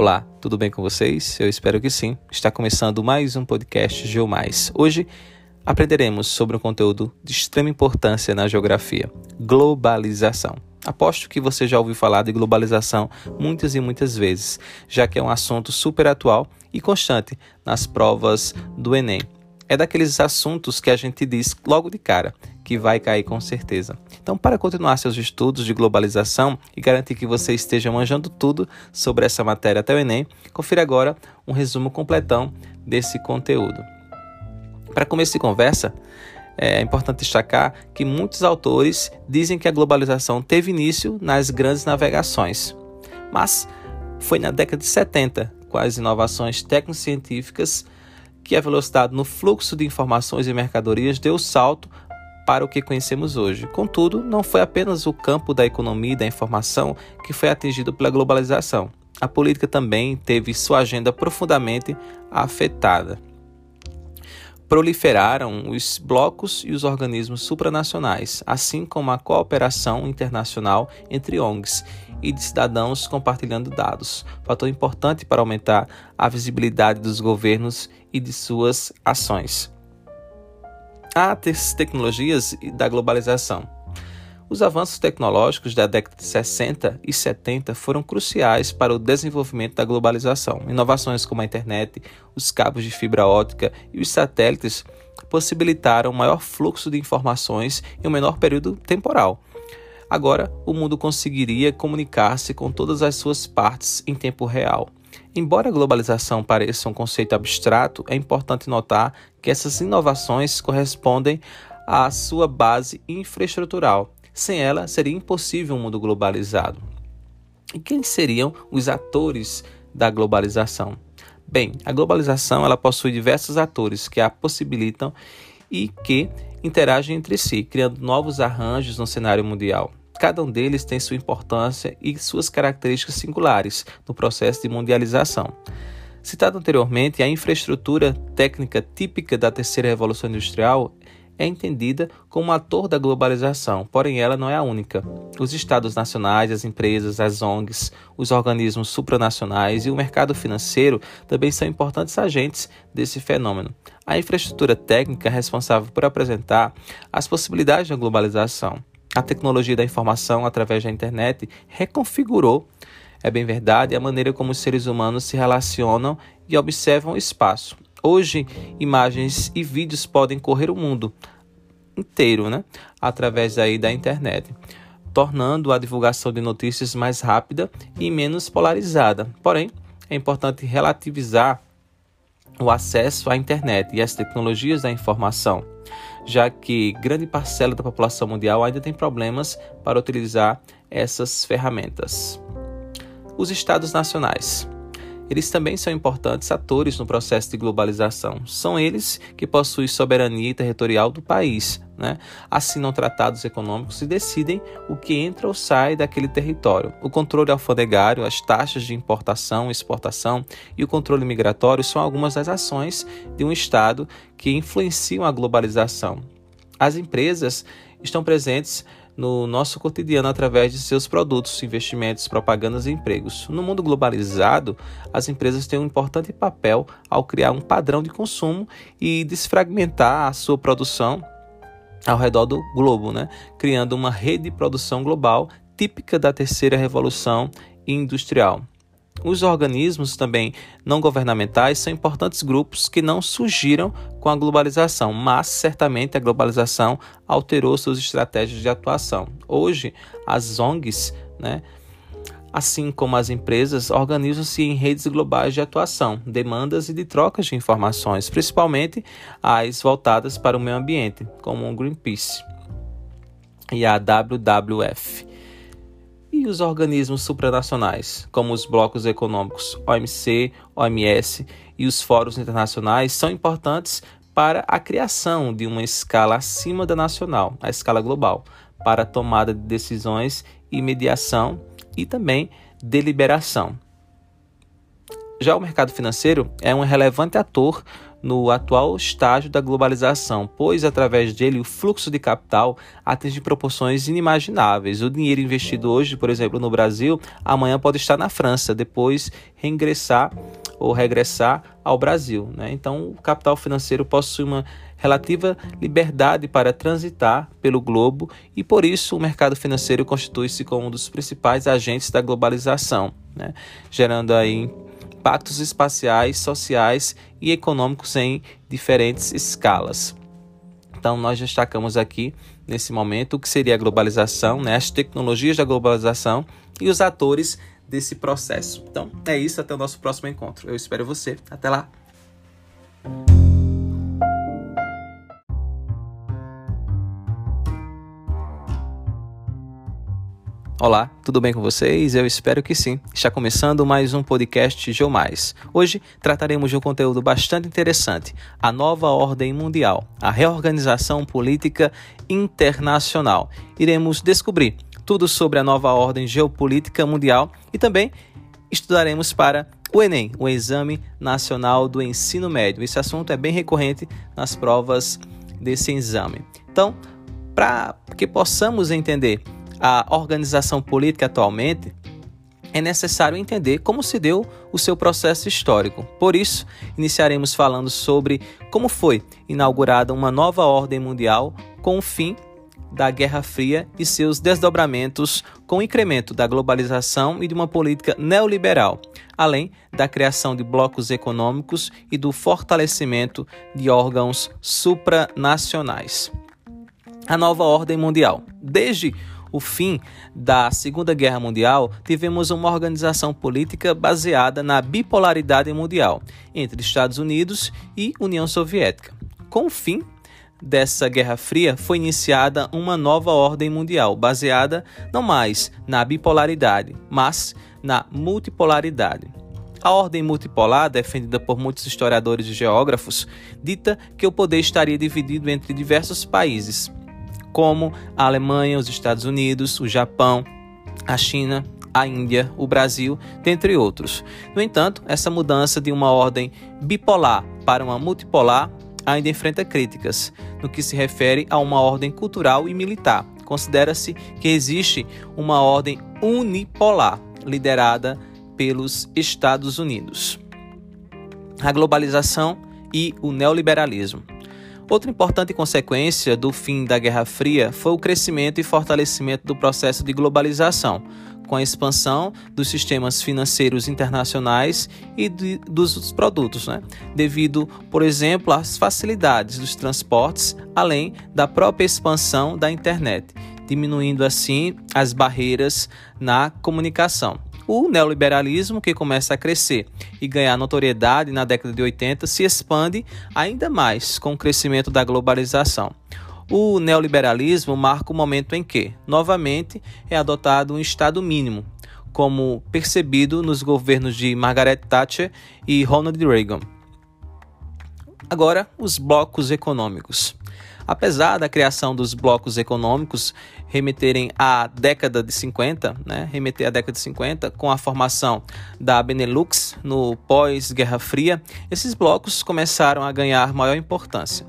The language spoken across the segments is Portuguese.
Olá, tudo bem com vocês? Eu espero que sim. Está começando mais um podcast GeoMais. Hoje aprenderemos sobre um conteúdo de extrema importância na geografia: globalização. Aposto que você já ouviu falar de globalização muitas e muitas vezes, já que é um assunto super atual e constante nas provas do Enem. É daqueles assuntos que a gente diz logo de cara que vai cair com certeza. Então, para continuar seus estudos de globalização e garantir que você esteja manjando tudo sobre essa matéria até o Enem, confira agora um resumo completão desse conteúdo. Para começo de conversa, é importante destacar que muitos autores dizem que a globalização teve início nas grandes navegações, mas foi na década de 70, com as inovações técnico-científicas, que a velocidade no fluxo de informações e mercadorias deu salto para o que conhecemos hoje. Contudo, não foi apenas o campo da economia e da informação que foi atingido pela globalização. A política também teve sua agenda profundamente afetada proliferaram os blocos e os organismos supranacionais, assim como a cooperação internacional entre ONGs e de cidadãos compartilhando dados, fator importante para aumentar a visibilidade dos governos e de suas ações. As tecnologias da globalização. Os avanços tecnológicos da década de 60 e 70 foram cruciais para o desenvolvimento da globalização. Inovações como a internet, os cabos de fibra ótica e os satélites possibilitaram maior fluxo de informações em um menor período temporal. Agora, o mundo conseguiria comunicar-se com todas as suas partes em tempo real. Embora a globalização pareça um conceito abstrato, é importante notar que essas inovações correspondem à sua base infraestrutural sem ela, seria impossível um mundo globalizado. E quem seriam os atores da globalização? Bem, a globalização ela possui diversos atores que a possibilitam e que interagem entre si, criando novos arranjos no cenário mundial. Cada um deles tem sua importância e suas características singulares no processo de mundialização. Citado anteriormente, a infraestrutura técnica típica da terceira revolução industrial é entendida como ator da globalização, porém ela não é a única. Os estados nacionais, as empresas, as ONGs, os organismos supranacionais e o mercado financeiro também são importantes agentes desse fenômeno. A infraestrutura técnica é responsável por apresentar as possibilidades da globalização. A tecnologia da informação através da internet reconfigurou é bem verdade, a maneira como os seres humanos se relacionam e observam o espaço. Hoje, imagens e vídeos podem correr o mundo inteiro, né? Através aí da internet, tornando a divulgação de notícias mais rápida e menos polarizada. Porém, é importante relativizar o acesso à internet e às tecnologias da informação, já que grande parcela da população mundial ainda tem problemas para utilizar essas ferramentas. Os estados nacionais eles também são importantes atores no processo de globalização. São eles que possuem soberania territorial do país, né? assinam tratados econômicos e decidem o que entra ou sai daquele território. O controle alfandegário, as taxas de importação, exportação e o controle migratório são algumas das ações de um Estado que influenciam a globalização. As empresas estão presentes no nosso cotidiano através de seus produtos, investimentos, propagandas e empregos. No mundo globalizado, as empresas têm um importante papel ao criar um padrão de consumo e desfragmentar a sua produção ao redor do globo, né? criando uma rede de produção global típica da terceira revolução industrial. Os organismos também não governamentais são importantes grupos que não surgiram com a globalização, mas certamente a globalização alterou suas estratégias de atuação. Hoje, as ONGs, né, assim como as empresas, organizam-se em redes globais de atuação, demandas e de trocas de informações, principalmente as voltadas para o meio ambiente, como o Greenpeace e a WWF. E os organismos supranacionais, como os blocos econômicos OMC, OMS e os fóruns internacionais, são importantes para a criação de uma escala acima da nacional, a escala global, para a tomada de decisões e mediação e também deliberação. Já o mercado financeiro é um relevante ator no atual estágio da globalização, pois através dele o fluxo de capital atinge proporções inimagináveis. O dinheiro investido hoje, por exemplo, no Brasil, amanhã pode estar na França, depois reingressar ou regressar ao Brasil. Né? Então, o capital financeiro possui uma relativa liberdade para transitar pelo globo e por isso o mercado financeiro constitui-se como um dos principais agentes da globalização, né? gerando aí impactos espaciais, sociais e econômicos em diferentes escalas. Então nós destacamos aqui nesse momento o que seria a globalização, né? as tecnologias da globalização e os atores desse processo. Então é isso, até o nosso próximo encontro. Eu espero você. Até lá. Olá, tudo bem com vocês? Eu espero que sim. Está começando mais um podcast Geomais. Hoje trataremos de um conteúdo bastante interessante: a nova ordem mundial, a reorganização política internacional. Iremos descobrir tudo sobre a nova ordem geopolítica mundial e também estudaremos para o Enem, o Exame Nacional do Ensino Médio. Esse assunto é bem recorrente nas provas desse exame. Então, para que possamos entender a organização política atualmente, é necessário entender como se deu o seu processo histórico. Por isso, iniciaremos falando sobre como foi inaugurada uma nova ordem mundial com o fim da Guerra Fria e seus desdobramentos com o incremento da globalização e de uma política neoliberal, além da criação de blocos econômicos e do fortalecimento de órgãos supranacionais. A nova ordem mundial. Desde o fim da Segunda Guerra Mundial, tivemos uma organização política baseada na bipolaridade mundial entre Estados Unidos e União Soviética. Com o fim dessa Guerra Fria, foi iniciada uma nova ordem mundial, baseada não mais na bipolaridade, mas na multipolaridade. A ordem multipolar, defendida por muitos historiadores e geógrafos, dita que o poder estaria dividido entre diversos países, como a Alemanha, os Estados Unidos, o Japão, a China, a Índia, o Brasil, dentre outros. No entanto, essa mudança de uma ordem bipolar para uma multipolar ainda enfrenta críticas no que se refere a uma ordem cultural e militar. Considera-se que existe uma ordem unipolar liderada pelos Estados Unidos. A globalização e o neoliberalismo. Outra importante consequência do fim da Guerra Fria foi o crescimento e fortalecimento do processo de globalização, com a expansão dos sistemas financeiros internacionais e de, dos produtos, né? devido, por exemplo, às facilidades dos transportes, além da própria expansão da internet, diminuindo assim as barreiras na comunicação. O neoliberalismo, que começa a crescer e ganhar notoriedade na década de 80, se expande ainda mais com o crescimento da globalização. O neoliberalismo marca o momento em que, novamente, é adotado um Estado mínimo, como percebido nos governos de Margaret Thatcher e Ronald Reagan. Agora, os blocos econômicos. Apesar da criação dos blocos econômicos remeterem à década de 50, né, remeter à década de 50, com a formação da Benelux no pós-Guerra Fria, esses blocos começaram a ganhar maior importância.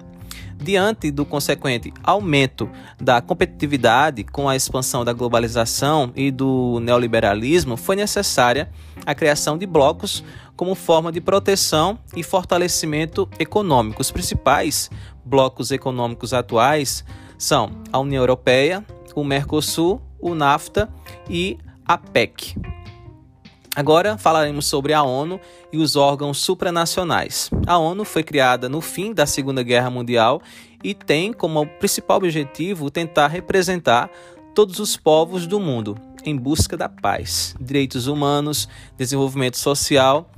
Diante do consequente aumento da competitividade com a expansão da globalização e do neoliberalismo, foi necessária a criação de blocos como forma de proteção e fortalecimento econômico. Os principais blocos econômicos atuais são a União Europeia, o Mercosul, o NAFTA e a PEC. Agora falaremos sobre a ONU e os órgãos supranacionais. A ONU foi criada no fim da Segunda Guerra Mundial e tem como principal objetivo tentar representar todos os povos do mundo em busca da paz, direitos humanos, desenvolvimento social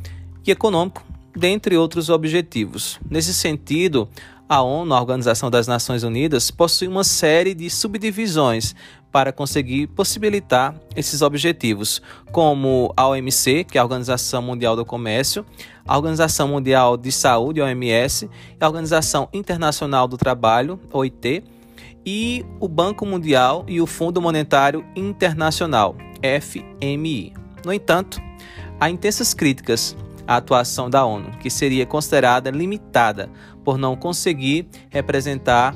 e econômico, dentre outros objetivos. Nesse sentido, a ONU, a Organização das Nações Unidas, possui uma série de subdivisões para conseguir possibilitar esses objetivos, como a OMC, que é a Organização Mundial do Comércio, a Organização Mundial de Saúde, OMS, a Organização Internacional do Trabalho, OIT, e o Banco Mundial e o Fundo Monetário Internacional, FMI. No entanto, há intensas críticas a atuação da ONU, que seria considerada limitada por não conseguir representar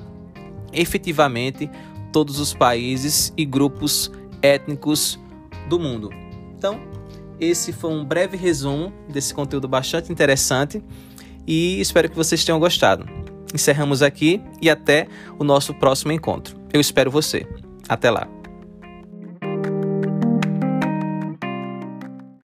efetivamente todos os países e grupos étnicos do mundo. Então, esse foi um breve resumo desse conteúdo bastante interessante e espero que vocês tenham gostado. Encerramos aqui e até o nosso próximo encontro. Eu espero você. Até lá.